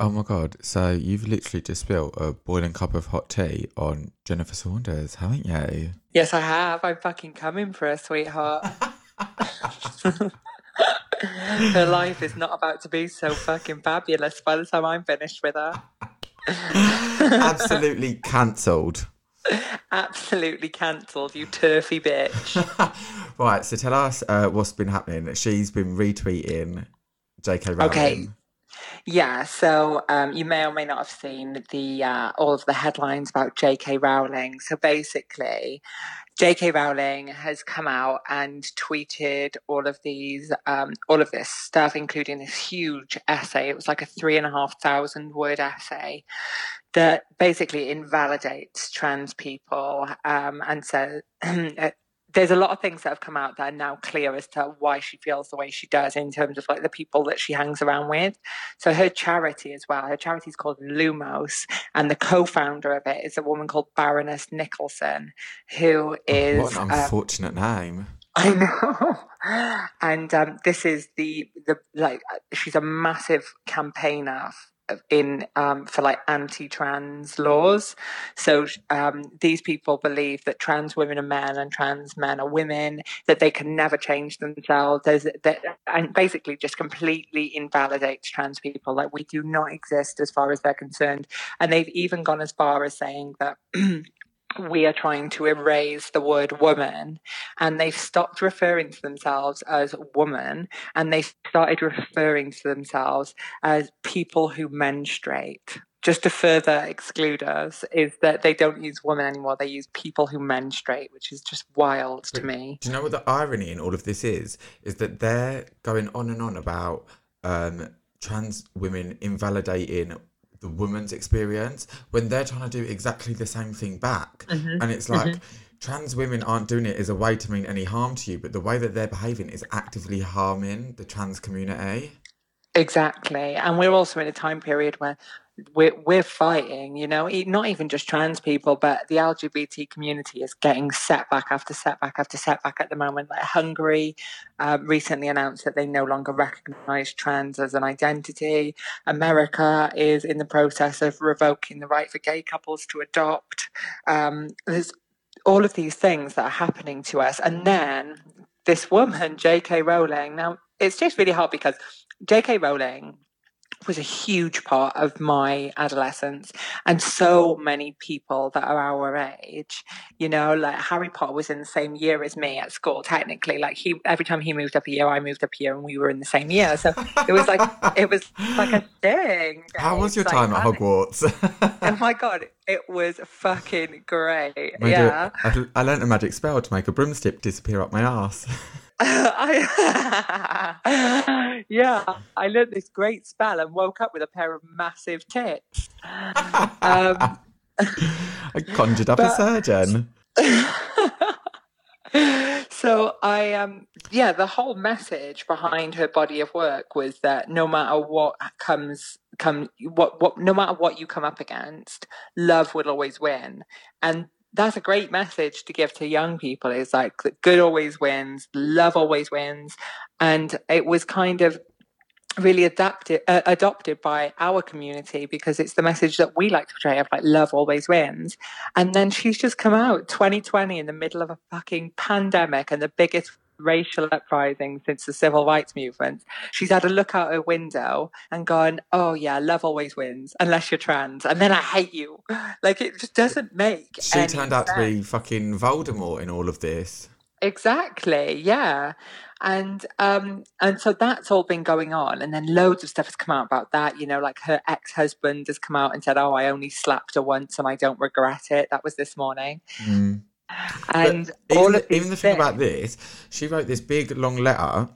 Oh my god! So you've literally just spilled a boiling cup of hot tea on Jennifer Saunders, haven't you? Yes, I have. I'm fucking coming for her, sweetheart. her life is not about to be so fucking fabulous by the time I'm finished with her. Absolutely cancelled. Absolutely cancelled, you turfy bitch. right, so tell us uh, what's been happening. She's been retweeting J.K. Rowling. Okay. Yeah, so um, you may or may not have seen the uh, all of the headlines about J.K. Rowling. So basically, J.K. Rowling has come out and tweeted all of these, um, all of this stuff, including this huge essay. It was like a three and a half thousand word essay that basically invalidates trans people um, and says there's a lot of things that have come out that are now clear as to why she feels the way she does in terms of like the people that she hangs around with. So her charity as well, her charity is called Lumos, and the co-founder of it is a woman called Baroness Nicholson, who is what an unfortunate um, name. I know, and um, this is the the like she's a massive campaigner in um, for like anti-trans laws. So um, these people believe that trans women are men and trans men are women, that they can never change themselves. There's that, and basically just completely invalidates trans people. Like we do not exist as far as they're concerned. And they've even gone as far as saying that. we are trying to erase the word woman. And they've stopped referring to themselves as woman. And they started referring to themselves as people who menstruate. Just to further exclude us is that they don't use woman anymore. They use people who menstruate which is just wild to me. do you know what the irony in all of this is? Is that they're going on and on about um, trans women invalidating the woman's experience when they're trying to do exactly the same thing back. Mm-hmm. And it's like, mm-hmm. trans women aren't doing it as a way to mean any harm to you, but the way that they're behaving is actively harming the trans community. Exactly. And we're also in a time period where we're, we're fighting, you know, not even just trans people, but the LGBT community is getting setback after setback after setback at the moment. Like Hungary uh, recently announced that they no longer recognize trans as an identity. America is in the process of revoking the right for gay couples to adopt. Um, there's all of these things that are happening to us. And then this woman, J.K. Rowling, now it's just really hard because J.K. Rowling was a huge part of my adolescence and so many people that are our age you know like harry potter was in the same year as me at school technically. Like he every time he moved up a year i moved up a year and we were in the same year. So it was like it was like a thing how was your like, time at hogwarts? Oh my god it was fucking great yeah. I, I learned a magic spell to make a broomstick disappear up my ass I, yeah, I learned this great spell and woke up with a pair of massive tits. Um, I conjured up but, a surgeon. so I um yeah, the whole message behind her body of work was that no matter what comes come what what no matter what you come up against, love will always win. And that's a great message to give to young people is like good always wins love always wins. And it was kind of really adapted uh, adopted by our community because it's the message that we like to portray of like love always wins. And then she's just come out 2020 in the middle of a fucking pandemic and the biggest racial uprising since the civil rights movement. She's had a look out her window and gone, "Oh yeah, love always wins unless you're trans," and then I hate you. Like it just doesn't make. She turned out sense. to be fucking Voldemort in all of this. Exactly. Yeah. And um and so that's all been going on, and then loads of stuff has come out about that. You know, like her ex husband has come out and said, "Oh, I only slapped her once, and I don't regret it." That was this morning. Mm. And but all even, even the thing about this, she wrote this big long letter,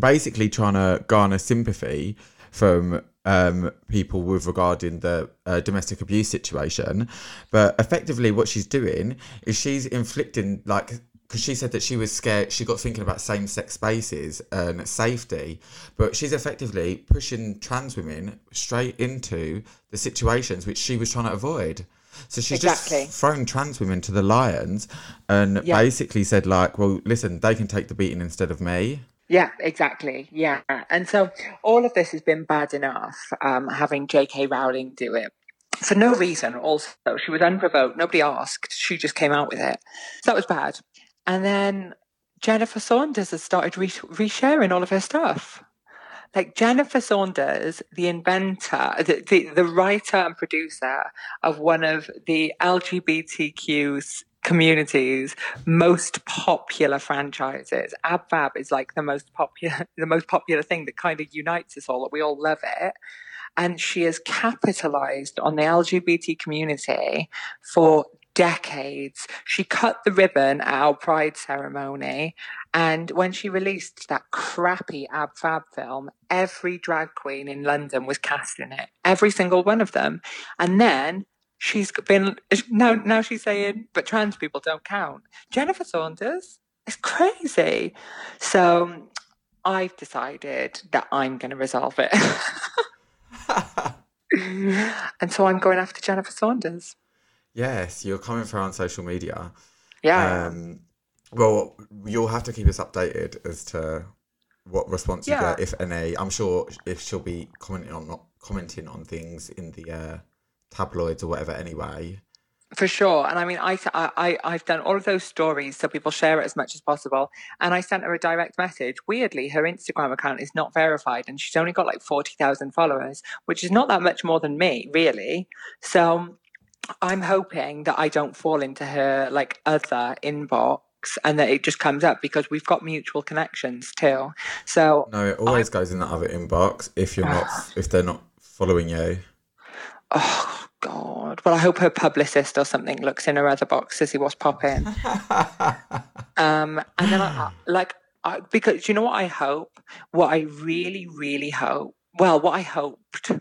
basically trying to garner sympathy from um, people with regarding the uh, domestic abuse situation. But effectively, what she's doing is she's inflicting like because she said that she was scared she got thinking about same-sex spaces and safety but she's effectively pushing trans women straight into the situations which she was trying to avoid so she's exactly. just thrown trans women to the lions and yeah. basically said like, well, listen, they can take the beating instead of me. Yeah, exactly. Yeah. And so all of this has been bad enough, um, having J.K. Rowling do it. For no reason, also. She was unprovoked. Nobody asked. She just came out with it. So that was bad. And then Jennifer Saunders has started re- resharing all of her stuff. Like Jennifer Saunders, the inventor, the, the, the writer and producer of one of the LGBTQ community's most popular franchises. AbFab is like the most popular, the most popular thing that kind of unites us all. That we all love it, and she has capitalized on the LGBT community for decades. She cut the ribbon at our Pride ceremony. And when she released that crappy Ab Fab film, every drag queen in London was cast in it. Every single one of them. And then she's been now now she's saying, but trans people don't count. Jennifer Saunders is crazy. So I've decided that I'm going to resolve it. and so I'm going after Jennifer Saunders. Yes, you're coming for on social media. Yeah. Um, well, you'll have to keep us updated as to what response you Yeah. get, if any. I'm sure if she'll be commenting on not commenting on things in the uh, tabloids or whatever. Anyway, For sure. And I mean, I, I, I've done all of those stories so people share it as much as possible. And I sent her a direct message. Weirdly, her Instagram account is not verified and she's only got like 40,000 followers, which is not that much more than me, really. So I'm hoping that I don't fall into her like other inbox and that it just comes up because we've got mutual connections too. So, no, it always goes in the other inbox if you're not if they're not following you. oh God. Well, I hope her publicist or something looks in her other box to see what's popping. Um, and then, I, I- like, I, because you know what I hope? What I really, really hope, well, what I hoped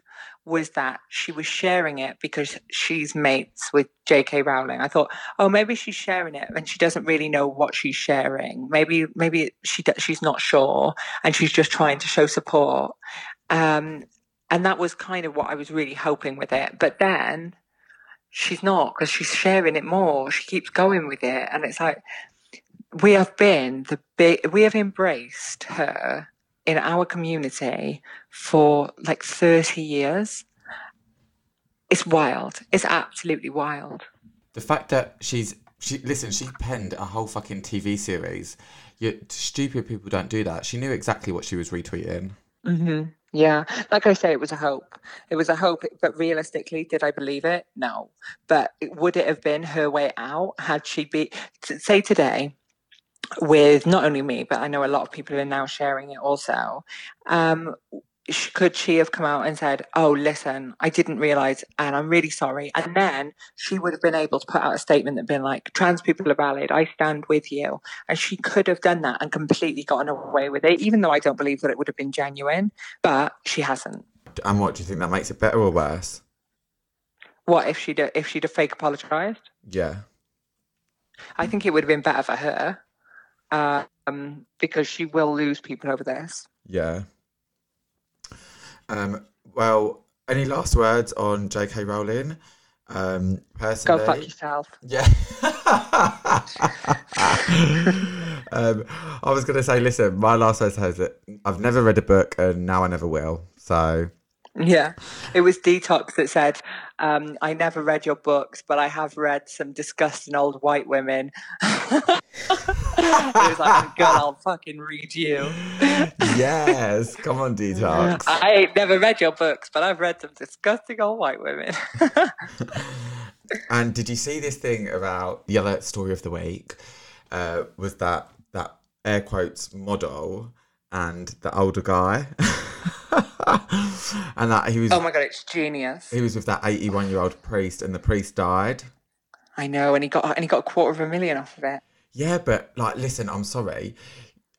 was that she was sharing it because she's mates with J.K. Rowling. I thought, oh, maybe she's sharing it and she doesn't really know what she's sharing. Maybe, maybe she she's not sure and she's just trying to show support. Um, and that was kind of what I was really hoping with it. But then she's not because she's sharing it more. She keeps going with it, and it's like we have been the big. We have embraced her in our community for like thirty years. It's wild. It's absolutely wild. The fact that she's she listen, she penned a whole fucking TV series. You, stupid people don't do that. She knew exactly what she was retweeting. hmm Yeah, like I say, it was a hope. It was a hope, but realistically, did I believe it? No. But would it have been her way out had she be say today with not only me, but I know a lot of people are now sharing it also. Um, could she have come out and said, "Oh, listen, I didn't realize, and I'm really sorry," and then she would have been able to put out a statement that been like, "Trans people are valid. I stand with you," and she could have done that and completely gotten away with it, even though I don't believe that it would have been genuine. But she hasn't. And what do you think that makes it better or worse? What if she'd if she'd have fake apologized? Yeah. I think it would have been better for her, um, because she will lose people over this. Yeah. Um, well, any last words on J.K. Rowling? Um, personally, Go fuck yourself. yeah. um, I was going to say, listen, my last words is that I've never read a book and now I never will. So, Yeah, it was Detox that said, um, "I never read your books, but I have read some disgusting old white women." it was like, "Girl, I'll fucking read you." yes, come on, detox. I ain't never read your books, but I've read some disgusting old white women. And did you see this thing about the other story of the week? Uh, was that that air quotes model and the older guy, and that he was oh my god, it's genius! he was with that eighty-one year old priest, and the priest died. I know, and he got and he got a quarter of a million off of it. Yeah, but like, listen, I'm sorry.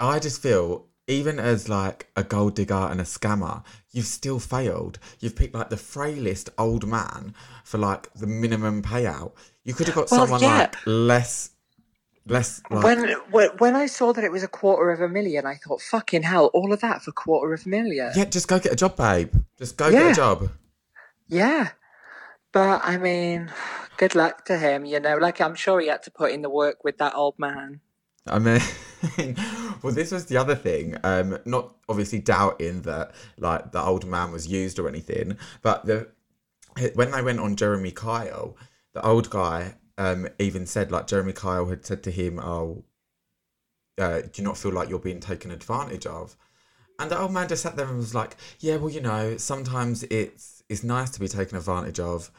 I just feel even as like a gold digger and a scammer, you've still failed. You've picked like the frailest old man for like the minimum payout. You could have got Well, someone yeah. like less, less like When when when I saw that it was a quarter of a million, I thought, "Fucking hell! All of that for a quarter of a million." yeah, just go get a job, babe. Just go Yeah. get a job. Yeah. But I mean, good luck to him, you know. Like I'm sure he had to put in the work with that old man. I mean, well, this was the other thing. Um, not obviously doubting that like the old man was used or anything, but the when they went on Jeremy Kyle, the old guy um even said like Jeremy Kyle had said to him, "Oh, uh, do you not feel like you're being taken advantage of?" And the old man just sat there and was like, "Yeah, well, you know, sometimes it's it's nice to be taken advantage of."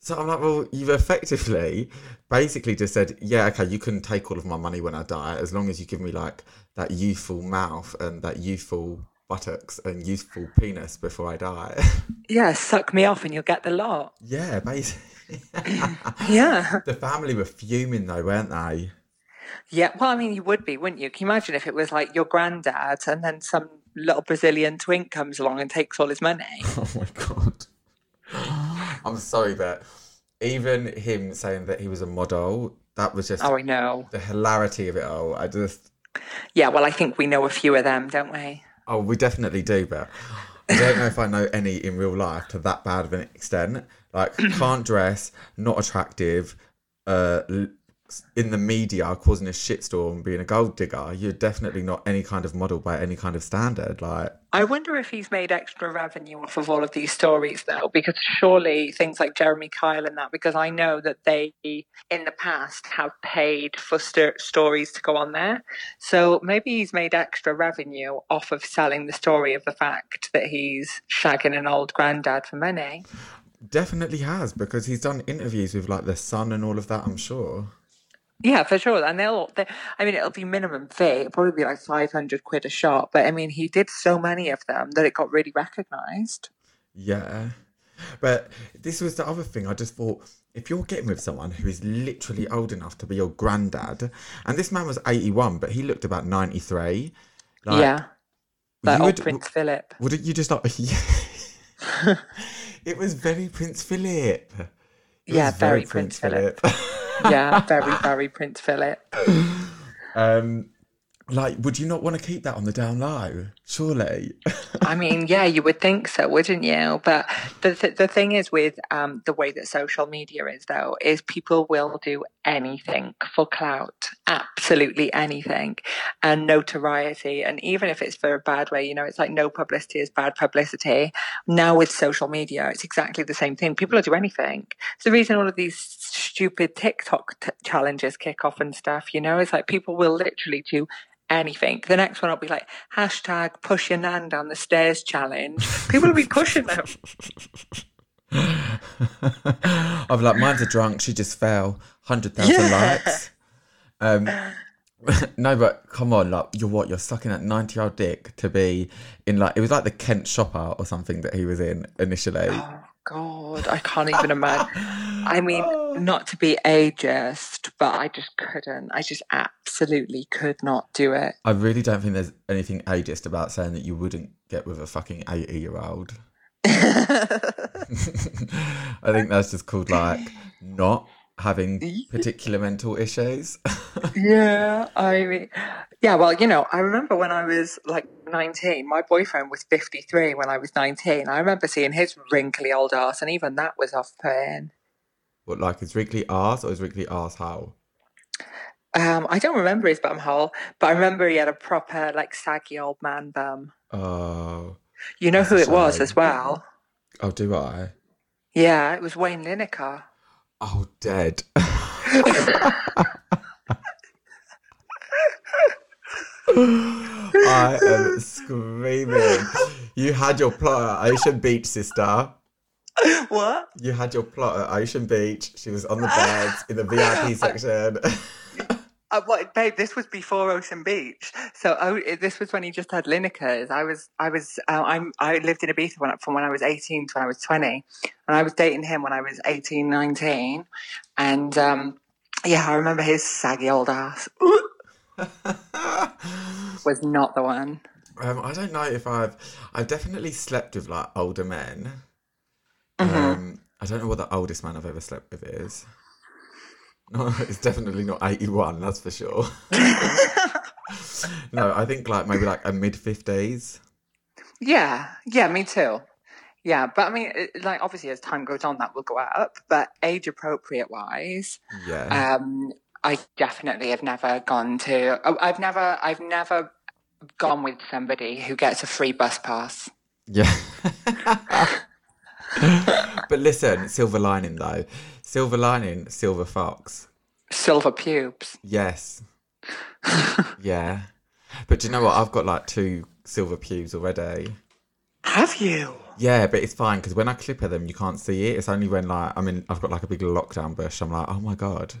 So I'm like, well, you've effectively basically just said, yeah, okay, you can take all of my money when I die, as long as you give me like that youthful mouth and that youthful buttocks and youthful penis before I die. Yeah, suck me off and you'll get the lot. yeah, basically. Yeah. the family were fuming though, weren't they? Yeah. Well, I mean, you would be, wouldn't you? Can you imagine if it was like your granddad and then some little Brazilian twink comes along and takes all his money? Oh my god. I'm sorry, but even him saying that he was a model, that was just Oh, I know. the hilarity of it all. I just Yeah, well, I think we know a few of them, don't we? Oh, we definitely do, but I don't know if I know any in real life to that bad of an extent. Like, can't dress, not attractive, uh, in the media causing a shitstorm, and being a gold digger. You're definitely not any kind of model by any kind of standard. Like, I wonder if he's made extra revenue off of all of these stories, though, because surely things like Jeremy Kyle and that, because I know that they, in the past, have paid for st- stories to go on there. So maybe he's made extra revenue off of selling the story of the fact that he's shagging an old granddad for money. definitely has because he's done interviews with like the Sun and all of that. I'm sure. Yeah, for sure. And they'll, they, I mean, it'll be minimum fee. It'll probably be like 500 quid a shot. But I mean, he did so many of them that it got really recognised. Yeah. But this was the other thing. I just thought if you're getting with someone who is literally old enough to be your granddad, and this man was 81, but he looked about 93. Like, yeah. Like would- Prince Philip. Wouldn't you just like? it was very Prince Philip. It Yeah, was very Prince Philip. yeah, very, very Prince Philip. um, like, would you not want to keep that on the down low? Surely. I mean, yeah, you would think so, wouldn't you? But the th- the thing is with um, the way that social media is, though, is people will do anything for clout, absolutely anything, and notoriety. And even if it's for a bad way, you know, it's like no publicity is bad publicity. Now with social media, it's exactly the same thing. People will do anything. It's the reason all of these stupid TikTok t- challenges kick off and stuff. You know, it's like people will literally do anything. The next one will be like hashtag push your nan down the stairs challenge. People will be pushing them. I'm like, mine's a drunk. She just fell. Hundred thousand Yeah. likes. Um, no, but come on, like, you're what? You're sucking that ninety-year-old dick to be in like it was like the Kent Shopper or something that he was in initially. Oh God, I can't even imagine. I mean, not to be ageist, but I just couldn't. I just absolutely could not do it. I really don't think there's anything ageist about saying that you wouldn't get with a fucking eighty-year-old. I think that's just called like not having particular mental issues. yeah, I mean, yeah, well, you know, I remember when I was like 19, my boyfriend was 53 when I was 19. I remember seeing his wrinkly old ass, and even that was off putting. what like his wrinkly ass or his wrinkly arsehole? Um, I don't remember his bum hole, but I remember he had a proper, like, saggy old man bum. Oh, You know who it was as well? oh, do I? Yeah, it was Wayne Lineker. Oh, dead. I am screaming. You had your plot at Ocean Beach, sister. what? You had your plot at Ocean Beach. She was on the beds in the VIP section. Uh, what, babe? This was before Ocean Beach, so oh, this was when he just had Linekers. I was, I was, uh, I'm, I lived in Ibiza when, from when I was 18 to when I was 20, and I was dating him when I was 18, 19, and um, yeah, I remember his saggy old ass was not the one. Um, I don't know if I've I've definitely slept with like older men. Mm-hmm. Um, I don't know what the oldest man I've ever slept with is. No, it's definitely not eighty-one. That's for sure. no, I think like maybe like a mid fifties. Yeah, yeah, me too. Yeah, but I mean, it, like obviously as time goes on, that will go up. But age appropriate wise, Yeah, um, I definitely have never gone to. oh, I've never, I've never gone with somebody who gets a free bus pass. Yeah. but listen, silver lining though. Silver lining, silver fox. Silver pubes. Yes. yeah. But do you know what? I've got like two silver pubes already. Have you? Yeah, but it's fine because when I clip at them, you can't see it. It's only when like I mean I've got like a big lockdown bush. I'm like, oh my god.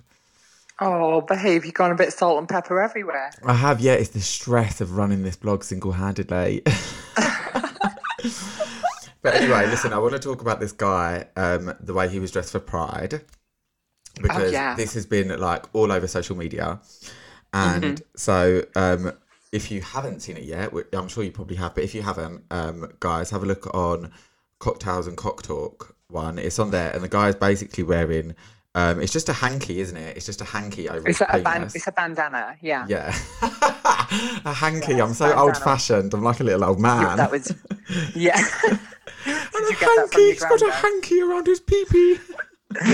Oh, behave! You've gone a bit salt and pepper everywhere. I have. Yeah, it's the stress of running this blog single handedly. but anyway, listen, I want to talk about this guy, um, the way he was dressed for Pride, because yeah. this has been like all over social media, and so um, if you haven't seen it yet, which I'm sure you probably have, but if you haven't, um, guys, have a look on Cocktails and Cock Talk one. It's on there, and the guy is basically wearing. Um, it's just a hanky, isn't it? It's just a hanky over It's a, ban- it's a bandana. Yeah. Yeah, a hanky. I'm so old-fashioned. I'm like a little old man. That was. Yeah. And a get that from hanky. He's got a hanky around his pee-pee.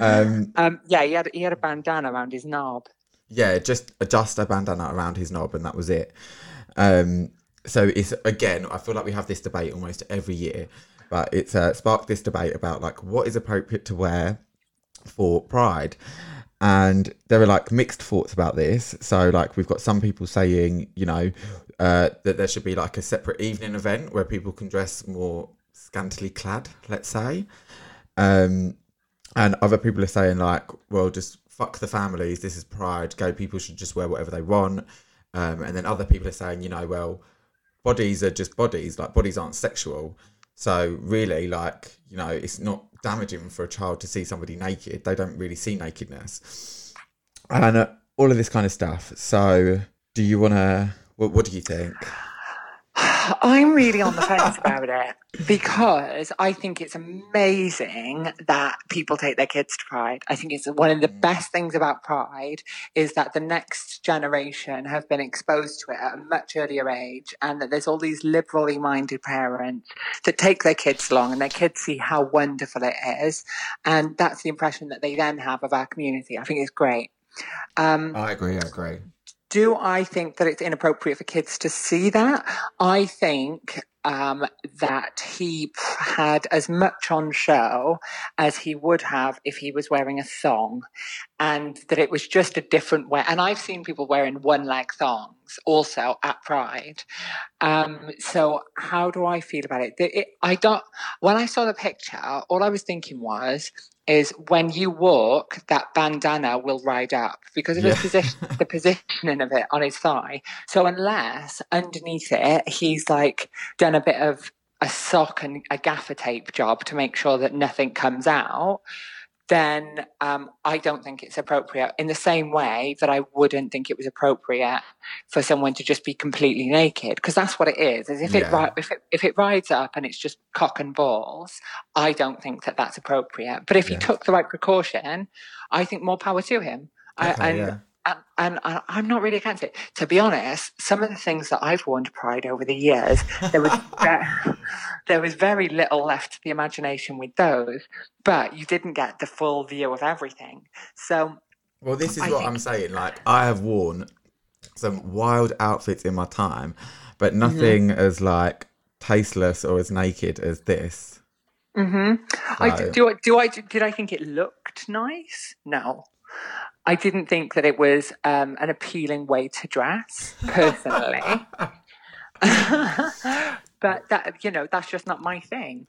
um, Um, yeah, he had he had a bandana around his knob. yeah, just just a bandana around his knob, and that was it. Um, so it's again, I feel like we have this debate almost every year, but it's uh, sparked this debate about like what is appropriate to wear for Pride. And there are like mixed thoughts about this. So, like, we've got some people saying, you know, uh, that there should be like a separate evening event where people can dress more scantily clad, let's say. Um, and other people are saying like, well, just fuck the families. This is Pride. Gay people should just wear whatever they want. Um, and then other people are saying, you know, well, bodies are just bodies. Like bodies aren't sexual. So really, like, you know, it's not damaging for a child to see somebody naked. They don't really see nakedness, and uh, all of this kind of stuff. So, do you want to? What, what do you think? I'm really on the fence about it because I think it's amazing that people take their kids to Pride. I think it's one of the best things about Pride is that the next generation have been exposed to it at a much earlier age and that there's all these liberally minded parents that take their kids along and their kids see how wonderful it is. And that's the impression that they then have of our community. I think it's great. Um, I agree. I agree. Do I think that it's inappropriate for kids to see that? I think um, that he had as much on show as he would have if he was wearing a thong, and that it was just a different way. And I've seen people wearing one leg thongs also at Pride. Um, so how do I feel about it? The- it? I don't. When I saw the picture, all I was thinking was. Is when you walk, that bandana will ride up because of Yeah. the position, the positioning of it on his thigh. So unless underneath it he's like done a bit of a sock and a gaffer tape job to make sure that nothing comes out, then um, I don't think it's appropriate. In the same way that I wouldn't think it was appropriate for someone to just be completely naked, because that's what it is. Is if it, Yeah. ri- if it if it rides up and it's just cock and balls, I don't think that that's appropriate. But if he took the right precaution, I think more power to him. I, and, yeah. And, and, and I'm not really against it. To be honest, some of the things that I've worn to Pride over the years, there was ve- there was very little left to the imagination with those, but you didn't get the full view of everything. So Well, this is I what think- I'm saying. Like, I have worn some wild outfits in my time, but Mm-hmm. nothing as like tasteless or as naked as this. hmm I So- d- do. I, do I did I think it looked nice? No, I didn't think that it was um, an appealing way to dress personally. but that you know that's just not my thing.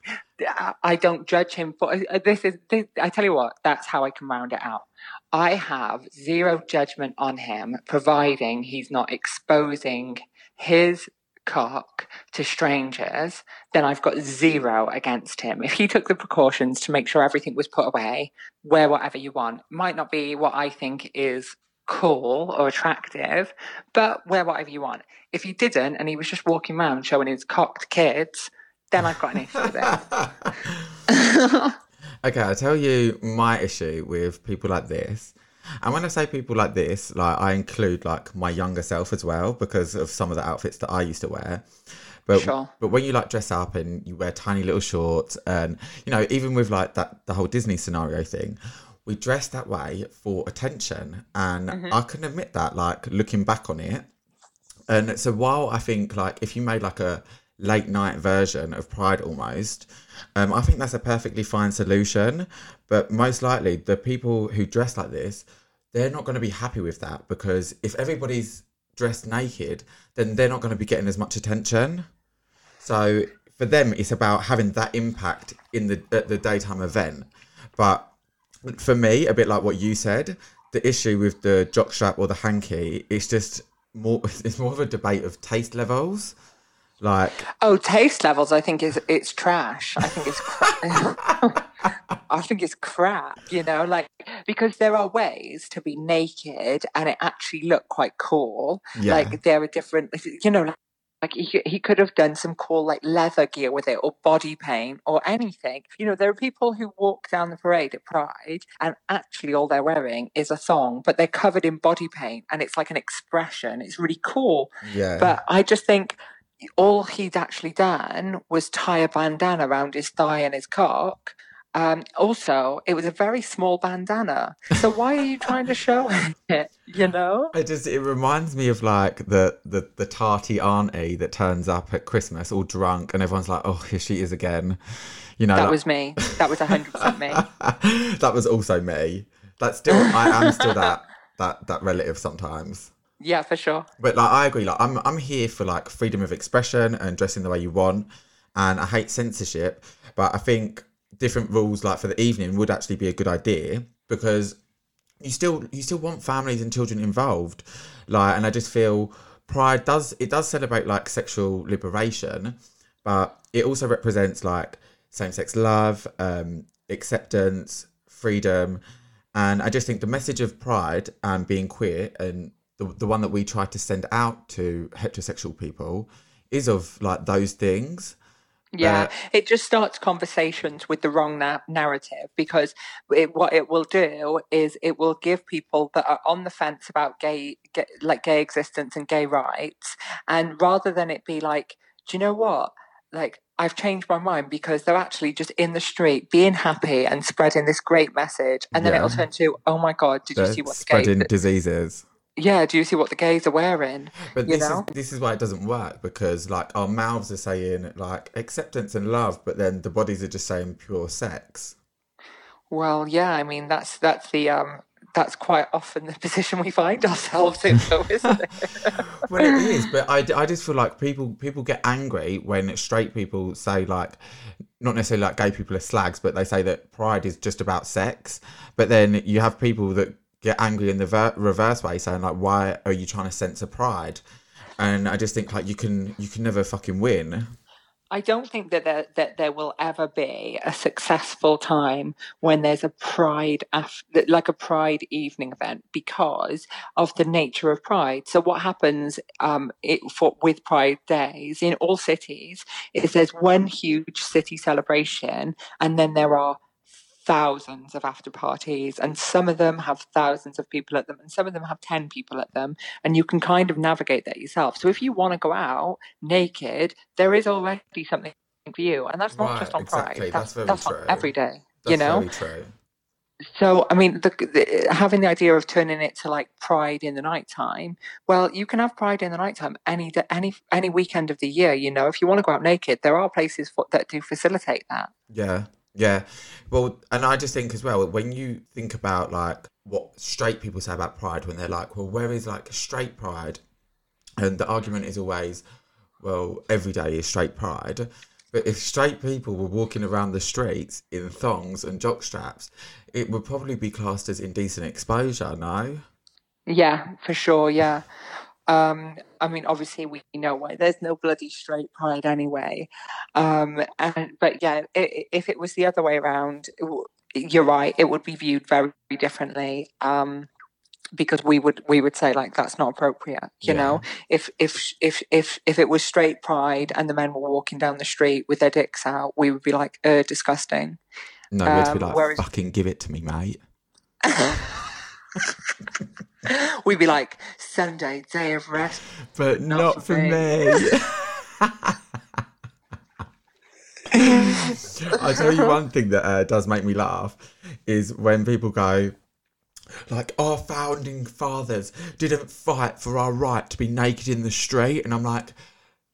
I- don't judge him for uh, this. Is this, I tell you what, that's how I can round it out. I have zero judgment on him, providing he's not exposing his cock to strangers. Then I've got zero against him. If he took the precautions to make sure everything was put away, wear whatever you want. Might not be what I think is cool or attractive, but wear whatever you want. If he didn't and he was just walking around showing his cocked kids, then I've got an issue with it. okay, I'll tell you my issue with people like this. And when I say people like this, like I include like my younger self as well because of some of the outfits that I used to wear. But Sure. but when you like dress up and you wear tiny little shorts and you know even with like that the whole Disney scenario thing, we dress that way for attention. And mm-hmm. I can admit that, like looking back on it. And so while I think like if you made like a late night version of Pride almost, um, I think that's a perfectly fine solution. But most likely the people who dress like this, they're not going to be happy with that because if everybody's dressed naked, then they're not going to be getting as much attention. So for them, it's about having that impact in the at the daytime event. But for me, a bit like what you said, the issue with the jockstrap or the hanky, it's just more. It's more of a debate of taste levels. Like oh, taste levels. I think is it's trash. I think it's. I think it's crap, you know, like because there are ways to be naked and it actually look quite cool. Yeah. Like there are different, you know, like he, he could have done some cool like leather gear with it or body paint or anything. You know, there are people who walk down the parade at Pride and actually all they're wearing is a thong, but they're covered in body paint and it's like an expression. It's really cool. Yeah. But I just think all he'd actually done was tie a bandana around his thigh and his cock um, also, it was a very small bandana. So why are you trying to show it? You know, it just it reminds me of like the the the tarty auntie that turns up at Christmas all drunk, and everyone's like, "Oh, here she is again." You know, that like... was me. That was hundred percent me. that was also me. That's still I am still that that that relative sometimes. Yeah, for sure. But like I agree, like I'm I'm here for like freedom of expression and dressing the way you want, and I hate censorship. But I think different rules like for the evening would actually be a good idea because you still you still want families and children involved like and i just feel pride does it does celebrate like sexual liberation but it also represents like same-sex love um acceptance freedom and i just think the message of pride and being queer and the, the one that we try to send out to heterosexual people is of like those things. Yeah, uh, it just starts conversations with the wrong na- narrative because it, what it will do is it will give people that are on the fence about gay, gay, like gay existence and gay rights, and rather than it be like, do you know what, like I've changed my mind because they're actually just in the street being happy and spreading this great message, and then yeah. it'll turn to, oh my god, did they're you see what spreading gay- diseases? Yeah, do you see what the gays are wearing? But this know? is this is why it doesn't work because like our mouths are saying like acceptance and love, but then the bodies are just saying pure sex. Well, yeah, I mean that's that's the um that's quite often the position we find ourselves in, though, isn't it? well, it is, but I, I just feel like people people get angry when straight people say like, not necessarily like gay people are slags, but they say that pride is just about sex. But then you have people that get angry in the ver- reverse way, saying like, "Why are you trying to censor pride?" And I just think like you can you can never fucking win. I don't think that there, that there will ever be a successful time when there's a pride like a pride evening event because of the nature of pride. So what happens um, it, for, with pride days in all cities is there's one huge city celebration and then there are thousands of after parties and some of them have thousands of people at them and some of them have 10 people at them and you can kind of navigate that yourself. So if you want to go out naked there is already something for you and that's not right, just on exactly. pride that's, that's, that's every day that's you know? so i mean the, the, having the idea of turning it to like pride in the nighttime well you can have pride in the nighttime any any any weekend of the year you know? If you want to go out naked there are places for, that do facilitate that. Yeah yeah. Well, and I just think as well, when you think about like what straight people say about pride, when they're like, well, where is like straight pride? And the argument is always, well, every day is straight pride. But if straight people were walking around the streets in thongs and jock straps, it would probably be classed as indecent exposure, no? Yeah, for sure. Yeah. Um, I mean, obviously, we know why there's no bloody straight pride anyway. Um, and, but yeah, it, if it was the other way around, you're right. It would be viewed very differently. Um, because we would we would say like that's not appropriate you yeah. know if if if if if it was straight pride and the men were walking down the street with their dicks out we would be like uh disgusting no we'd be um, like whereas... fucking give it to me mate We'd be like, Sunday, day of rest. But not, not for, for, me. me. I tell you one thing that uh, does make me laugh is when people go, like, our founding fathers didn't fight for our right to be naked in the street. And I'm like,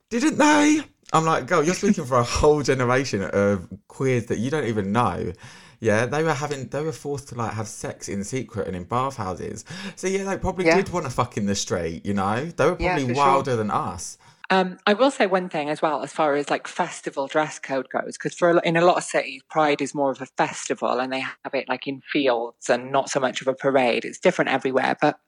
didn't they? I'm like, girl, you're speaking for a whole generation of queers that you don't even know. Yeah, they were having, they were forced to like have sex in secret and in bathhouses. So yeah, they probably Yeah. did want to fuck in the street. You know, they were Yeah, probably sure. wilder than us. Um, I will say one thing as well, as far as like festival dress code goes, because for a in a lot of cities, Pride is more of a festival, and they have it like in fields and not so much of a parade. It's different everywhere, but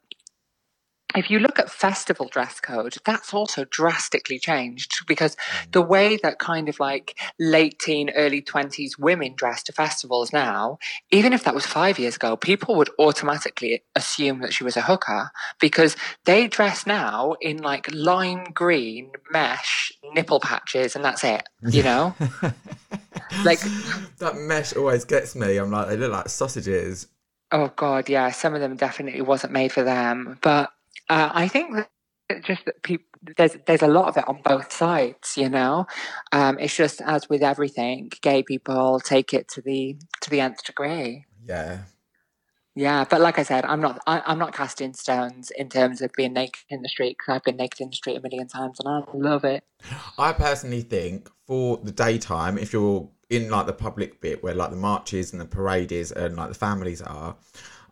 if you look at festival dress code, that's also drastically changed because hmm. the way that kind of like late teen, early 20s women dress to festivals now, even if that was five years ago, people would automatically assume that she was a hooker because they dress now in like lime green mesh nipple patches and that's it, you know? like, that mesh always gets me. I'm like, they look like sausages. oh God, yeah, some of them definitely wasn't made for them. But uh, I think that just that people, there's there's a lot of it on both sides, you know. Um, it's just as with everything, gay people take it to the to the nth degree. Yeah. Yeah, but like I said, I'm not I, I'm not casting stones in terms of being naked in the street because I've been naked in the street a million times and I love it. I personally think for the daytime, if you're in like the public bit where like the marches and the parade is and like the families are,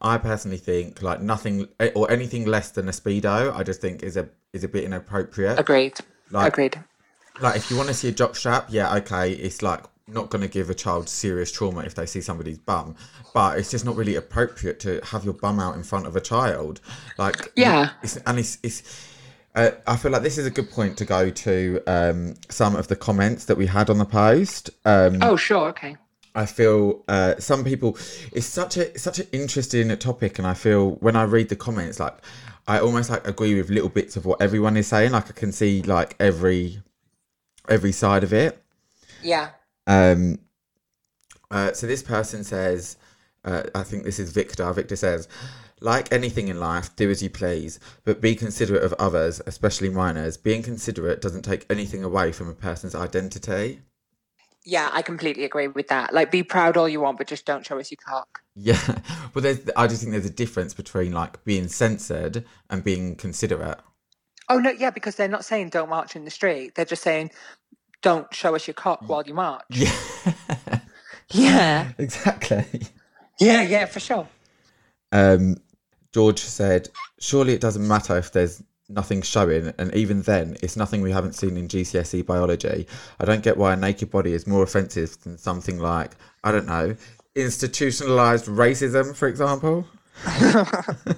I personally think like nothing or anything less than a speedo, I just think is a is a bit inappropriate. Agreed. Like- Agreed. Like if you want to see a jock strap, yeah, okay, it's like not going to give a child serious trauma if they see somebody's bum, but it's just not really appropriate to have your bum out in front of a child. Like Yeah. it's, and it's it's. Uh, I feel like this is a good point to go to um, some of the comments that we had on the post. Um, Oh, sure. Okay. I feel uh, some people it's such a it's such an interesting topic, and I feel when I read the comments, like I almost like agree with little bits of what everyone is saying. Like I can see like every every side of it. Yeah. Um, uh, so this person says, uh, I think this is Victor. Victor says, like anything in life, do as you please, but be considerate of others, especially minors. Being considerate doesn't take anything away from a person's identity. Yeah, I completely agree with that. Like, be proud all you want, but just don't show us your cock. Yeah, but there's, I just think there's a difference between like being censored and being considerate. Oh no, yeah, because they're not saying don't march in the street. They're just saying don't show us your cock while you march. Yeah, Yeah, exactly. yeah, yeah, for sure. Um, George said, "Surely it doesn't matter if there's nothing showing, and even then, it's nothing we haven't seen in GCSE biology. I don't get why a naked body is more offensive than something like I don't know, institutionalized racism, for example."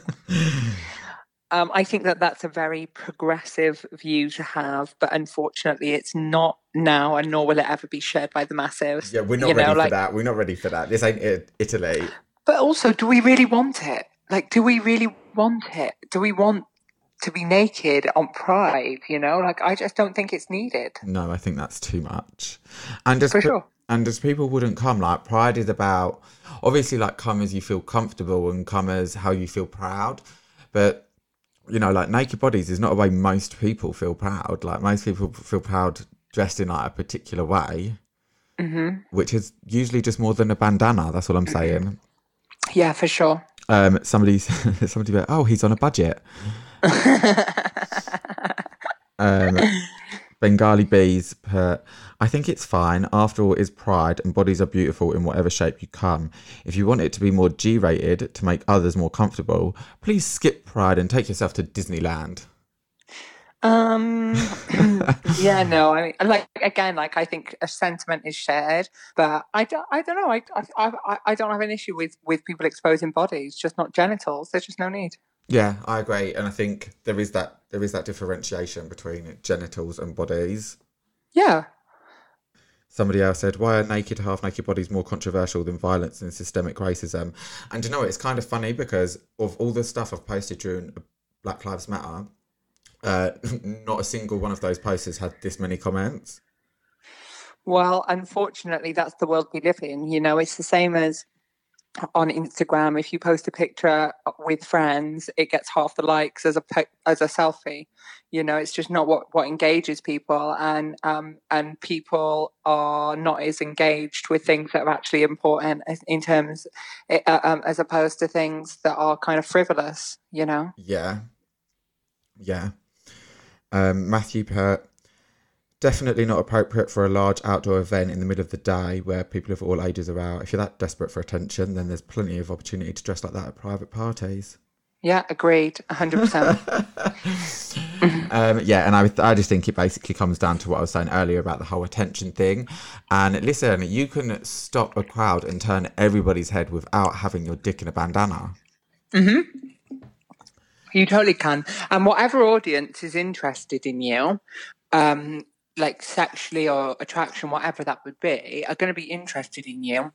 Um, I think that that's a very progressive view to have, but unfortunately, it's not now, and nor will it ever be shared by the masses. Yeah, we're not You ready know, for like- that. We're not ready for that. This ain't it- Italy. But also, do we really want it? Like, do we really want it? Do we want to be naked on Pride? You know, like I just don't think it's needed. No, I think that's too much. And just For pe- sure. and as people wouldn't come, like pride is about obviously like come as you feel comfortable and come as how you feel proud. But you know, like naked bodies is not a way most people feel proud. Like most people feel proud dressed in like a particular way, hmm which is usually just more than a bandana. That's all I'm saying. Yeah, for sure. Um, somebody somebody went, oh, he's on a budget. Um, Bengali bees put, I think it's fine. After all, is pride and bodies are beautiful in whatever shape you come. If you want it to be more G rated to make others more comfortable, please skip pride and take yourself to Disneyland. Um, yeah, no, I mean, like again, like I think a sentiment is shared, but I don't, I don't know, I, I, I, I don't have an issue with with people exposing bodies, just not genitals. There's just no need. Yeah, I agree. And I think there is that there is that differentiation between genitals and bodies. Yeah, Somebody else said, "Why are naked, half-naked bodies more controversial than violence and systemic racism?" And you know, it's kind of funny because of all the stuff I've posted during Black Lives Matter, uh, not a single one of those posts has had this many comments. Well, unfortunately, that's the world we live in. You know, it's the same as on Instagram, if you post a picture with friends, it gets half the likes as a as a selfie. You know, it's just not what, what engages people, and um, and people are not as engaged with things that are actually important in terms, eh, uh, um, as opposed to things that are kind of frivolous. You know. Yeah. Yeah. Um, Matthew Pert Definitely not appropriate for a large outdoor event in the middle of the day where people of all ages are out. If you're that desperate for attention, then there's plenty of opportunity to dress like that at private parties. Yeah, agreed, 100%. um, yeah, and I, I just think it basically comes down to what I was saying earlier about the whole attention thing. And listen, you can stop a crowd and turn everybody's head without having your dick in a bandana. Mm-hmm. You totally can. And whatever audience is interested in you, um, like sexually or attraction, whatever that would be, are going to be interested in you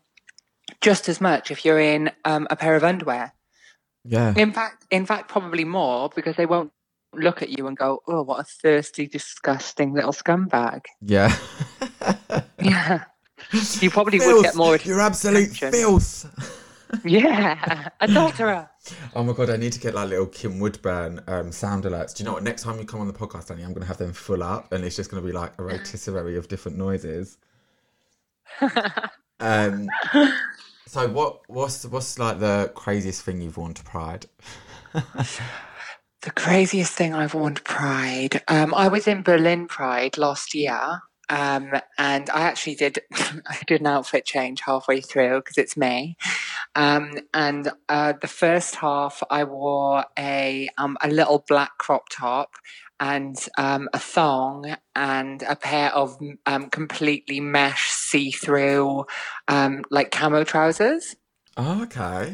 just as much if you're in um, a pair of underwear. Yeah. In fact, in fact, probably more because they won't look at you and go, "Oh, what a thirsty, disgusting little scumbag." Yeah. yeah. You probably filth. would get more. You're absolute filth. yeah, adulterer. Oh my god, I need to get like little Kim Woodburn um, sound alerts. Do you know what? Next time you come on the podcast, Danny, I'm going to have them full up, and it's just going to be like a rotisserie of different noises. um, so what? What's what's like the craziest thing you've worn to Pride? the craziest thing I've worn to Pride. Um, I was in Berlin Pride last year. Um, and I actually did I did an outfit change halfway through because it's May. Um, and uh, the first half I wore a um, a little black crop top and um, a thong and a pair of um, completely mesh see through um, like camo trousers. Oh, okay.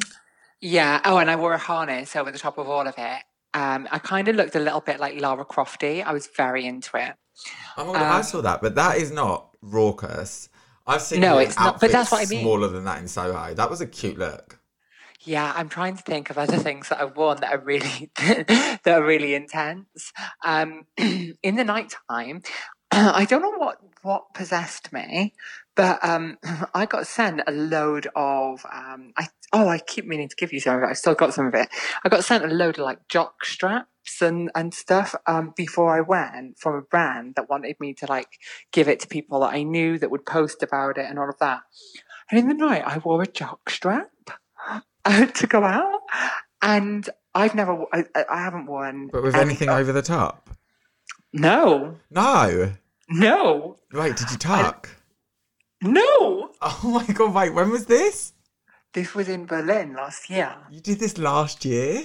Yeah. Oh, and I wore a harness over the top of all of it. I kind of looked a little bit like Lara Crofty. I was very into it. Oh um, I saw that, but that is not raucous. I've seen no, it's not. But that's what I mean. Smaller than that in Soho. That was a cute look. Yeah, I'm trying to think of other things that I've worn that are really that are really intense. Um, in the nighttime, I don't know what what possessed me, but um, I got sent a load of um, I oh I keep meaning to give you some of it. I still got some of it. I got sent a load of like jock straps and and stuff um, before I went from a brand that wanted me to like give it to people that I knew that would post about it and all of that. And in the night, I wore a jock strap to go out, and I've never, I, I haven't worn. But with anything over the top? No. No. No. Wait, did you tuck? I, no. Oh my god! Wait, when was this? This was in Berlin last year. You did this last year?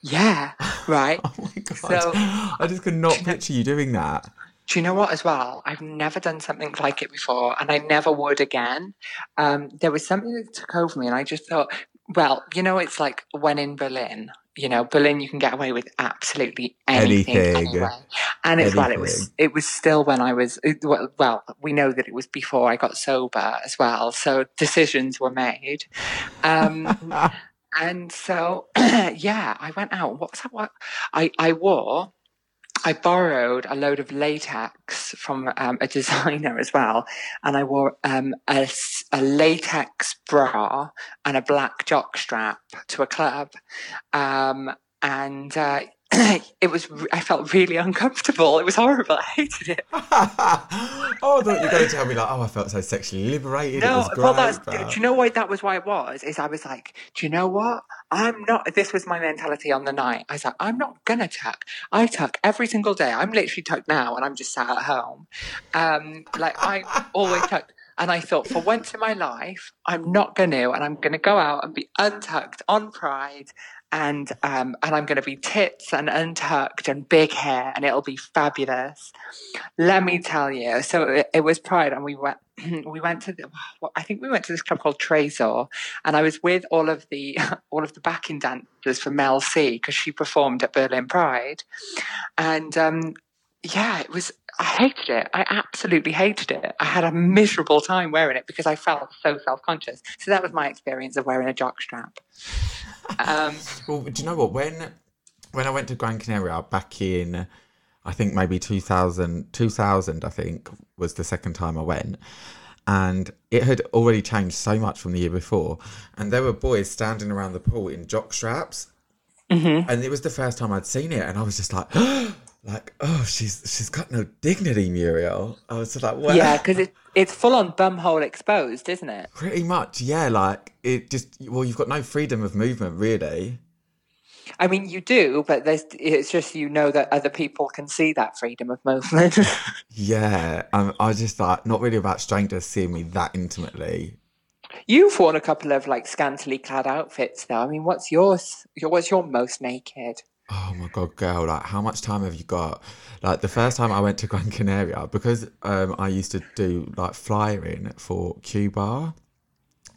Yeah, right. oh my god! So, I just could not picture you doing that. Do you know what? As well, I've never done something like it before, and I never would again. Um, there was something that took over me, and I just thought, well, you know, it's like when in Berlin. You know, Berlin, you can get away with absolutely anything, anything. anyway. And as well, it was it was still when I was well. We know that it was before I got sober as well, so decisions were made. Um, and so, yeah, I went out. What was that? What I, I wore? I borrowed a load of latex from um, a designer as well, and I wore um, a, a, latex bra and a black jock strap to a club. Um, and uh, it was I felt really uncomfortable. It was horrible. I hated it. oh, I thought you were going to tell me like, oh, I felt so sexually liberated. No, well, that's, but... do you know why that was why it was? Is I was like, do you know what? I'm not. This was my mentality on the night. I was like, I'm not gonna tuck. I tuck every single day. I'm literally tucked now, and I'm just sat at home. Um, like I always tucked. And I thought, for once in my life, I'm not going to, and I'm going to go out and be untucked on Pride and um, and I'm going to be tits and untucked and big hair, and it'll be fabulous. Let me tell you. So it, it was Pride, and we went. We went to, the, I think we went to this club called Trésor, and I was with all of the all of the backing dancers for Mel C because she performed at Berlin Pride, and um, yeah, it was. I hated it. I absolutely hated it. I had a miserable time wearing it because I felt so self conscious. So that was my experience of wearing a jockstrap. Um, well, do you know what? When when I went to Gran Canaria back in, I think maybe 2000, 2000 I think was the second time I went. and it had already changed so much from the year before. And there were boys standing around the pool in jock straps, Mm-hmm. and it was the first time I'd seen it, and I was just like, like, oh, she's she's got no dignity, Muriel. I was just like, well, Yeah, because it, it's full on bumhole exposed, isn't it? pretty much, yeah. Like it just, well, you've got no freedom of movement, really. I mean, you do, but there's, it's just you know that other people can see that freedom of movement. Yeah, um, I was just like, not really about strangers seeing me that intimately. You've worn a couple of like scantily clad outfits, though. I mean, what's yours? What's your most naked? Oh my god, girl! Like, how much time have you got? Like, the first time I went to Gran Canaria because um, I used to do like flying for Cuba.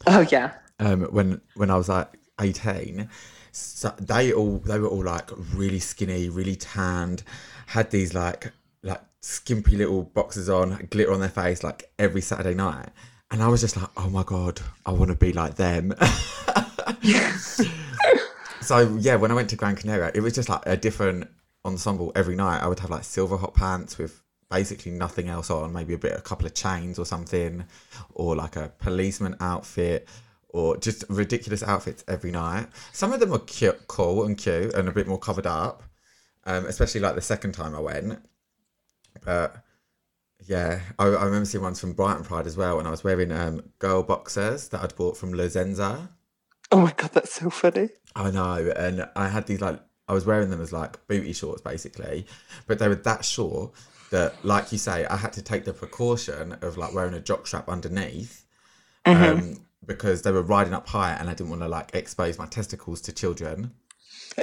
Oh yeah. Um, when when I was like eighteen, so they all they were all like really skinny, really tanned, had these like like skimpy little boxes on, glitter on their face, like every Saturday night. And I was just like, oh my god, I want to be like them. so yeah, when I went to Gran Canaria, it was just like a different ensemble every night. I would have like silver hot pants with basically nothing else on, maybe a bit, a couple of chains or something, or like a policeman outfit, or just ridiculous outfits every night. Some of them were cute, cool and cute, and a bit more covered up. Um, especially like the second time I went. But yeah, I, I remember seeing ones from Brighton Pride as well, and I was wearing um, girl boxers that I'd bought from La Senza. Oh my god, that's so funny. I know, and I had these like I was wearing them as like booty shorts basically, but they were that short that, like you say, I had to take the precaution of like wearing a jockstrap underneath, um, because they were riding up high, and I didn't want to like expose my testicles to children.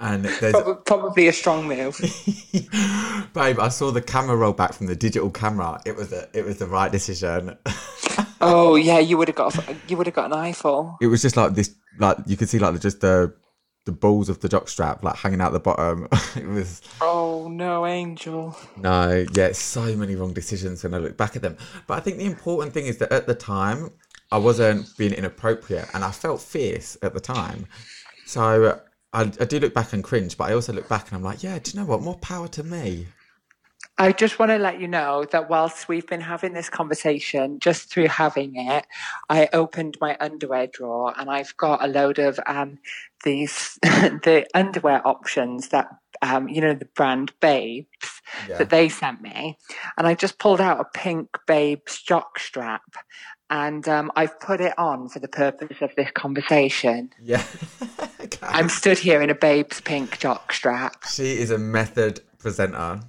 And there's Prob- Probably a strong move. babe, I saw the camera roll back from the digital camera. It was a, it was the right decision. oh yeah, you would have got you would have got an eyeful. it was just like this, like you could see like just the the balls of the jockstrap like hanging out the bottom. it was Oh no, Angel. no, yeah, so many wrong decisions when I look back at them. But I think the important thing is that at the time I wasn't being inappropriate, and I felt fierce at the time. So uh, I, I do look back and cringe, but I also look back and I'm like, yeah, do you know what? More power to me. I just want to let you know that whilst we've been having this conversation, just through having it, I opened my underwear drawer and I've got a load of um, these the underwear options that um, you know the brand Babes Yeah. that they sent me, and I just pulled out a pink Babes jock strap, and um, I've put it on for the purpose of this conversation. Yeah. I'm stood here in a Babes pink jock strap. She is a method presenter.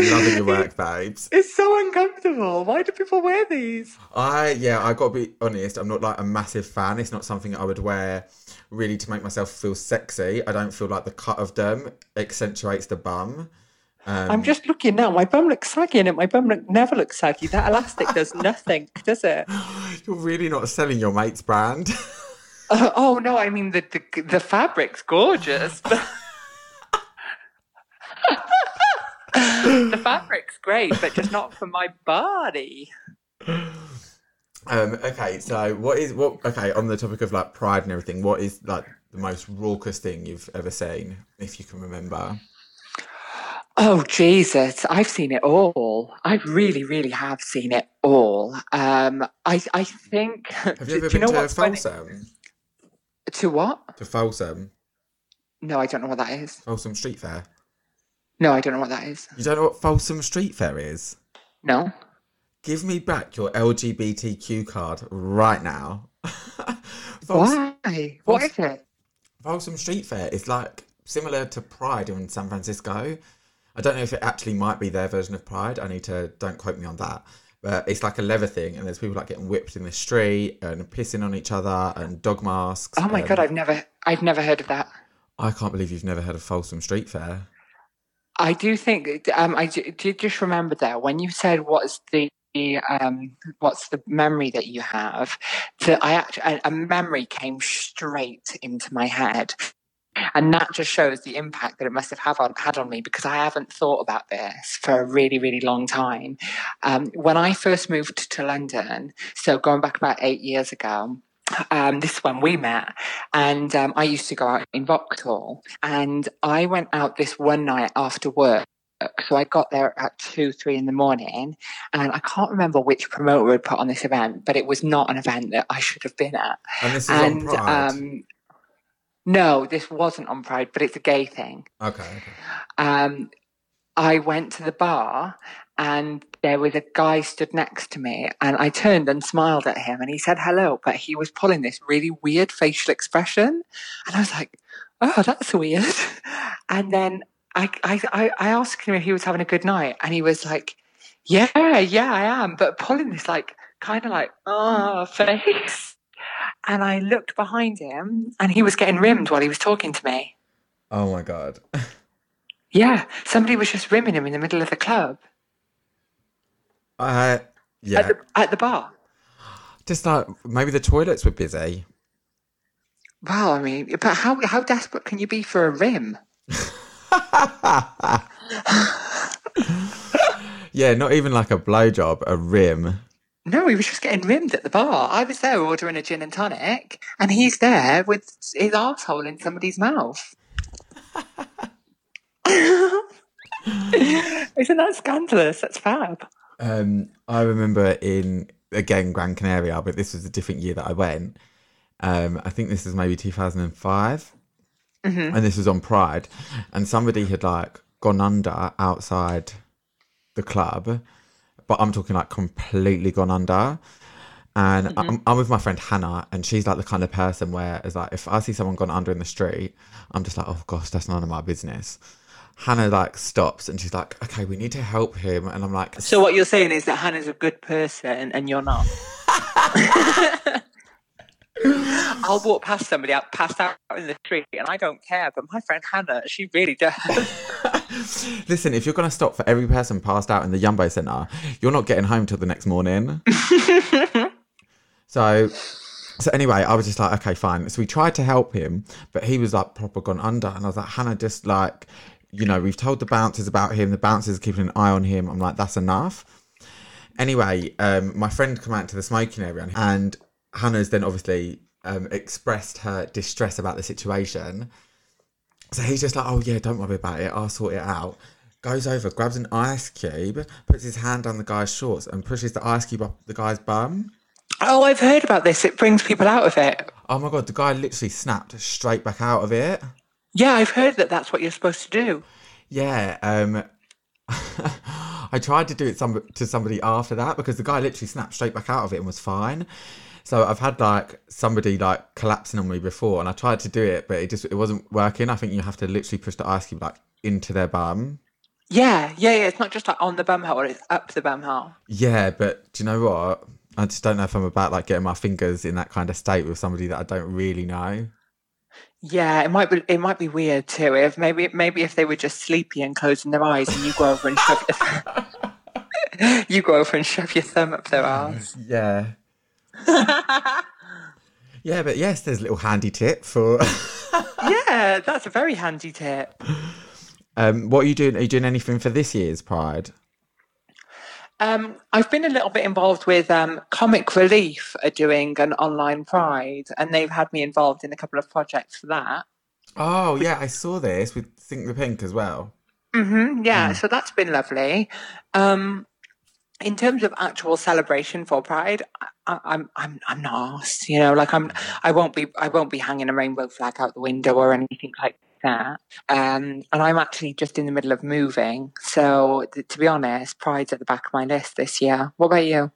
Loving your work, babes. It's so uncomfortable. Why do people wear these? I yeah, I got to be honest. I'm not like a massive fan. It's not something I would wear really to make myself feel sexy. I don't feel like the cut of them accentuates the bum. Um, I'm just looking now. My bum looks saggy, and my bum look, never looks saggy. That elastic does nothing, does it? You're really not selling your mate's brand. Uh, oh no, I mean the the, the fabric's gorgeous. but- the fabric's great, but just not for my body. um, okay, so what is what? Okay, on the topic of like pride and everything, what is like the most raucous thing you've ever seen, if you can remember? Oh Jesus, I've seen it all. I really, really have seen it all. Um, I I think. Have you ever do you been know to funny? Folsom? To what? To Folsom, No, I don't know what that is. Folsom Street Fair. No, I don't know what that is. You don't know what Folsom Street Fair is? No. Give me back your LGBTQ card right now. Folsom, Why? What is it? Folsom Street Fair is like similar to Pride in San Francisco. I don't know if it actually might be their version of Pride. I need to, don't quote me on that. But it's like a leather thing, and there's people like getting whipped in the street and pissing on each other and dog masks. Oh my and- god, I've never I've never heard of that. I can't believe you've never heard of Folsom Street Fair. I do think um, I did just remember there when you said what's the um, what's the memory that you have. That I actually a, a memory came straight into my head, and that just shows the impact that it must have have on, had on me because I haven't thought about this for a really really long time. Um, when I first moved to London, so going back about eight years ago. Um, this is when we met, and um, I used to go out in Vauxhall, and I went out this one night after work So I got there at two, three in the morning, and I can't remember which promoter had put on this event, but it was not an event that I should have been at. And this is and on Pride. um, no, this wasn't on Pride, but it's a gay thing. okay, okay. Um, I went to the bar and there was a guy stood next to me and I turned and smiled at him and he said hello, but he was pulling this really weird facial expression. And I was like, oh, that's weird. And then I, I, I asked him if he was having a good night and he was like, yeah, yeah, I am. But pulling this like, kind of like, oh, face. And I looked behind him and he was getting rimmed while he was talking to me. Oh my god. Yeah, somebody was just rimming him in the middle of the club Uh, yeah. at, the, at the bar. Just like maybe the toilets were busy. Wow, I mean, but how how desperate can you be for a rim? Yeah, not even like a blowjob, a rim. No, he was just getting rimmed at the bar. I was there ordering a gin and tonic, and he's there with his asshole in somebody's mouth. Isn't that scandalous? That's fab. Um, I remember in again Gran Canaria, but this was a different year that I went. Um, I think this is maybe 2005, and this was on Pride, and somebody had like gone under outside the club, but I'm talking like completely gone under. And I'm, I'm with my friend Hannah, and she's like the kind of person where it's like if I see someone gone under in the street, I'm just like, oh gosh, that's none of my business. Hannah like stops and she's like, okay, we need to help him, and I'm like, So what you're saying is that Hannah's a good person and you're not. I'll walk past somebody out passed out in the street and I don't care, but my friend Hannah, she really does. Listen, if you're going to stop for every person passed out in the Yumbo Centre, you're not getting home till the next morning. so, so anyway, I was just like, okay, fine. So we tried to help him, but he was like proper gone under, and I was like, Hannah, just like, you know, we've told the bouncers about him. The bouncers are keeping an eye on him. I'm like, that's enough. Anyway, um, my friend come out to the smoking area, and Hannah's then obviously um, expressed her distress about the situation. So he's just like, oh yeah, don't worry about it. I'll sort it out. Goes over, grabs an ice cube, puts his hand down the guy's shorts, and pushes the ice cube up the guy's bum. oh, I've heard about this. It brings people out of it. Oh my god, the guy literally snapped straight back out of it. Yeah, I've heard that that's what you're supposed to do. Yeah, um, I tried to do it some, to somebody after that because the guy literally snapped straight back out of it and was fine. So I've had like somebody like collapsing on me before, and I tried to do it, but it just it wasn't working. I think you have to literally push the ice cube like into their bum. Yeah, yeah, yeah. It's not just like on the bum hole, it's up the bum hole. Yeah, but do you know what? I just don't know if I'm about like getting my fingers in that kind of state with somebody that I don't really know. Yeah, it might be it might be weird too. If maybe maybe if they were just sleepy and closing their eyes and you go over and shove your you go over and shove your thumb up their arse. Yeah. yeah, but yes, there's a little handy tip for. Yeah, that's a very handy tip. um, what are you doing? Are you doing anything for this year's Pride? Um, I've been a little bit involved with um, Comic Relief are doing an online pride, and they've had me involved in a couple of projects for that. Oh yeah, I saw this with Think the Pink as well. hmm yeah, so that's been lovely. Um, in terms of actual celebration for Pride, I, I'm I'm I'm not asked. You know, like I'm I won't be I won't be hanging a rainbow flag out the window or anything like that. Um, and I'm actually just in the middle of moving, so th- to be honest, Pride's at the back of my list this year. What about you?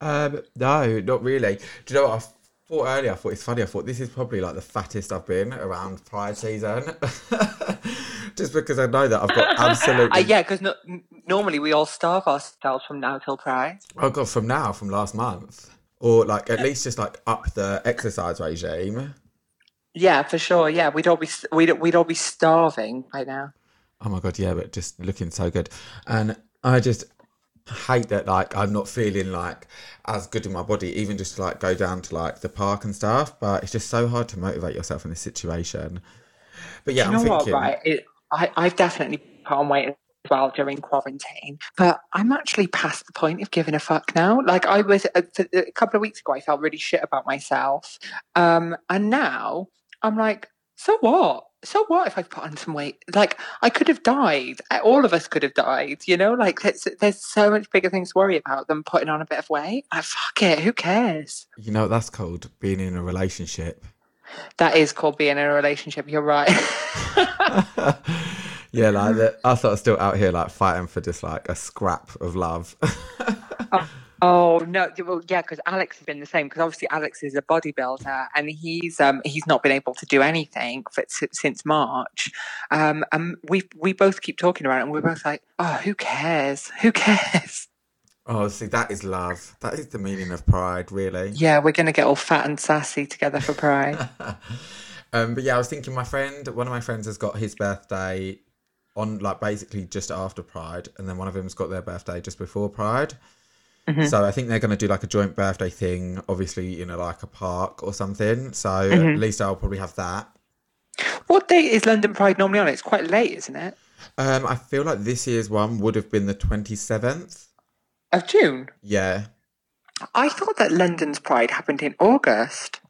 Um, no, not really. Do you know what I thought earlier? I thought it's funny. I thought this is probably like the fattest I've been around Pride season, just because I know that I've got absolutely. Uh, yeah, because no, normally we all starve ourselves from now till Pride. Oh god, from now, from last month, or like at least just like up the exercise regime. Yeah, for sure. Yeah, we'd all be we'd we'd all be starving by now. Oh my god, yeah, but just looking so good, and I just hate that like I'm not feeling like as good in my body, even just to like go down to like the park and stuff. But it's just so hard to motivate yourself in this situation. But yeah, you I'm thinking. what? Right, it, I I've definitely put on weight as well during quarantine, but I'm actually past the point of giving a fuck now. Like I was a, a couple of weeks ago, I felt really shit about myself, um, and now I'm like, so what? so what if I've put on some weight? Like I could have died. All of us could have died. You know, like there's, there's so much bigger things to worry about than putting on a bit of weight. I fuck it. Who cares? You know that's called? Being in a relationship. That is called being in a relationship. You're right. yeah, like us are still out here like fighting for just like a scrap of love. oh. Oh no! Well, yeah, because Alex has been the same. Because obviously Alex is a bodybuilder, and he's um he's not been able to do anything for, since March. Um, and we we both keep talking about it, and we're both like, oh, who cares? Who cares? Oh, see, that is love. That is the meaning of pride, really. Yeah, we're gonna get all fat and sassy together for pride. um, but yeah, I was thinking, my friend, one of my friends has got his birthday on like basically just after Pride, and then one of them's got their birthday just before Pride. Mm-hmm. So I think they're going to do like a joint birthday thing, obviously in a, like a park or something. So mm-hmm. at least I'll probably have that. What date is London Pride normally on? It's quite late, isn't it? Um, I feel like this year's one would have been the twenty seventh of June. Yeah. I thought that London's Pride happened in August.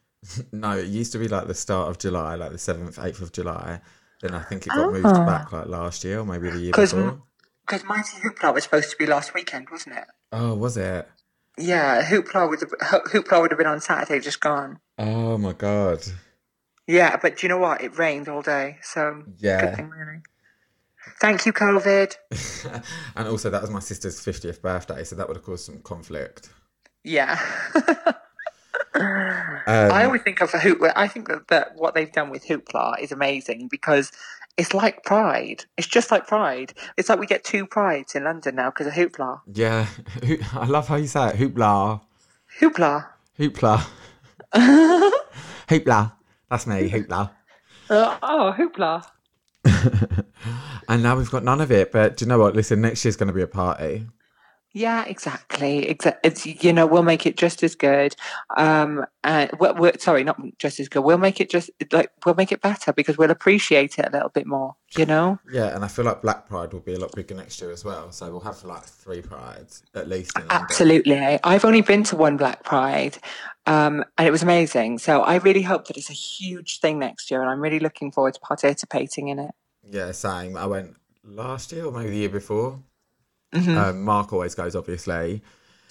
no, it used to be like the start of July, like the seventh, eighth of July. Then I think it got oh. moved back like last year or maybe the year before. Because Mighty Hoopla was supposed to be last weekend, wasn't it? Oh, was it? Yeah, Hoopla would have, Hoopla would have been on Saturday, just gone. Oh my god. Yeah, but do you know what? It rained all day, so yeah. Good thing, really. Thank you, COVID. and also, that was my sister's fiftieth birthday, so that would have caused some conflict. Yeah. Um, I always think of a hoop. I think that, that what they've done with Hoopla is amazing because it's like Pride. It's just like Pride. It's like we get two Prides in London now because of Hoopla. Yeah, I love how you say it. Hoopla. Hoopla. Hoopla. Hoopla. That's me. Hoopla. Uh, oh, Hoopla. and now we've got none of it. But do you know what? Listen, next year's going to be a party. Yeah, exactly. You know we'll make it just as good. Um, and we're, we're, sorry, not just as good. We'll make it just like we'll make it better because we'll appreciate it a little bit more. You know. Yeah, and I feel like Black Pride will be a lot bigger next year as well. So we'll have like three prides at least. Absolutely. I've only been to one Black Pride, um, and it was amazing. So I really hope that it's a huge thing next year, and I'm really looking forward to participating in it. Yeah, same. I went last year or maybe the year before. Mm-hmm. Um, Mark always goes, obviously.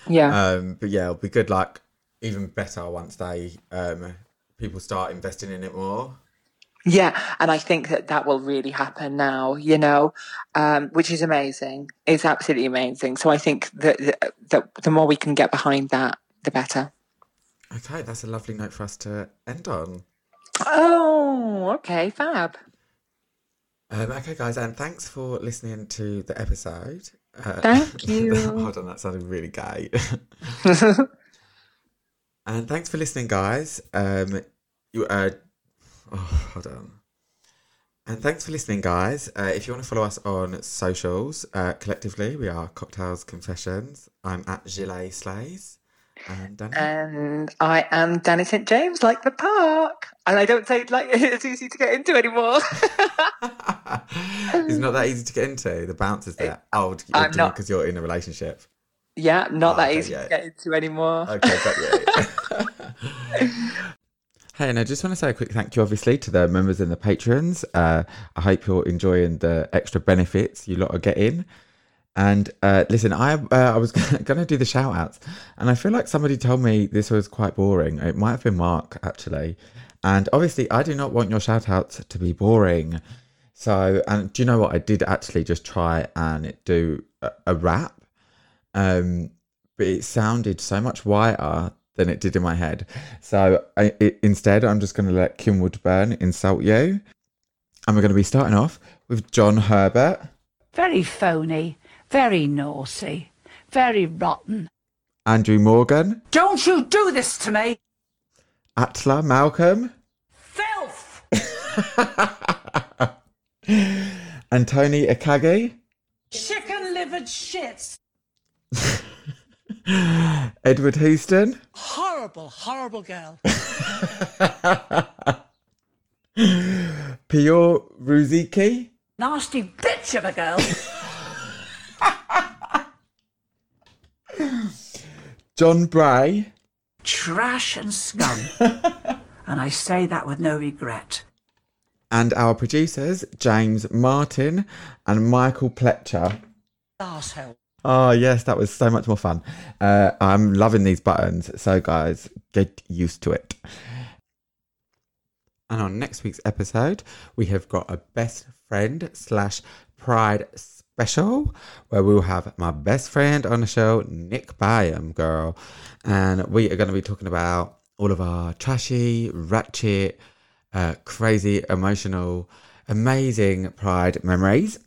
Yeah. Um, but yeah, it'll be good. Like even better once they um, people start investing in it more. Yeah, and I think that that will really happen now, you know, um, which is amazing. It's absolutely amazing. So I think that, that the more we can get behind that, the better. Okay, that's a lovely note for us to end on. Oh, okay, fab. Um, okay, guys, and thanks for listening to the episode. Uh, Thank you. hold on, that sounded really gay. and thanks for listening, guys. Um, you uh, oh, hold on. And thanks for listening, guys. Uh, if you want to follow us on socials, uh, collectively, we are Cocktails Confessions. I'm at Gilet Slays. And, Danny? and I am Danny St James, like the park. And I don't say like it's easy to get into anymore. it's not that easy to get into. The bounce is there. Oh, I'm not because you're in a relationship. Yeah, not oh, that okay, easy yeah. to get into anymore. Okay, got you. Hey, and I just want to say a quick thank you, obviously, to the members and the patrons. Uh, I hope you're enjoying the extra benefits you lot are getting. And uh, listen, I uh, I was going to do the shout outs, and I feel like somebody told me this was quite boring. It might have been Mark, actually. And obviously, I do not want your shout outs to be boring. So, and do you know what? I did actually just try and do a, a rap, um, but it sounded so much whiter than it did in my head. So, I, it, instead, I'm just going to let Kim Woodburn insult you. And we're going to be starting off with John Herbert. Very phony. Very naughty. Very rotten. Andrew Morgan. Don't you do this to me! Atla Malcolm. Filth! and Tony Akagi. Chicken livered shits. Edward Houston. Horrible, horrible girl. Pio Ruziki. Nasty bitch of a girl. John Bray. Trash and scum. and I say that with no regret. And our producers, James Martin and Michael Pletcher. Arsehole. Oh, yes, that was so much more fun. Uh, I'm loving these buttons. So, guys, get used to it. And on next week's episode, we have got a best friend slash pride special where we'll have my best friend on the show, Nick Byam, girl. And we are going to be talking about all of our trashy, ratchet, uh, crazy, emotional, amazing pride memories.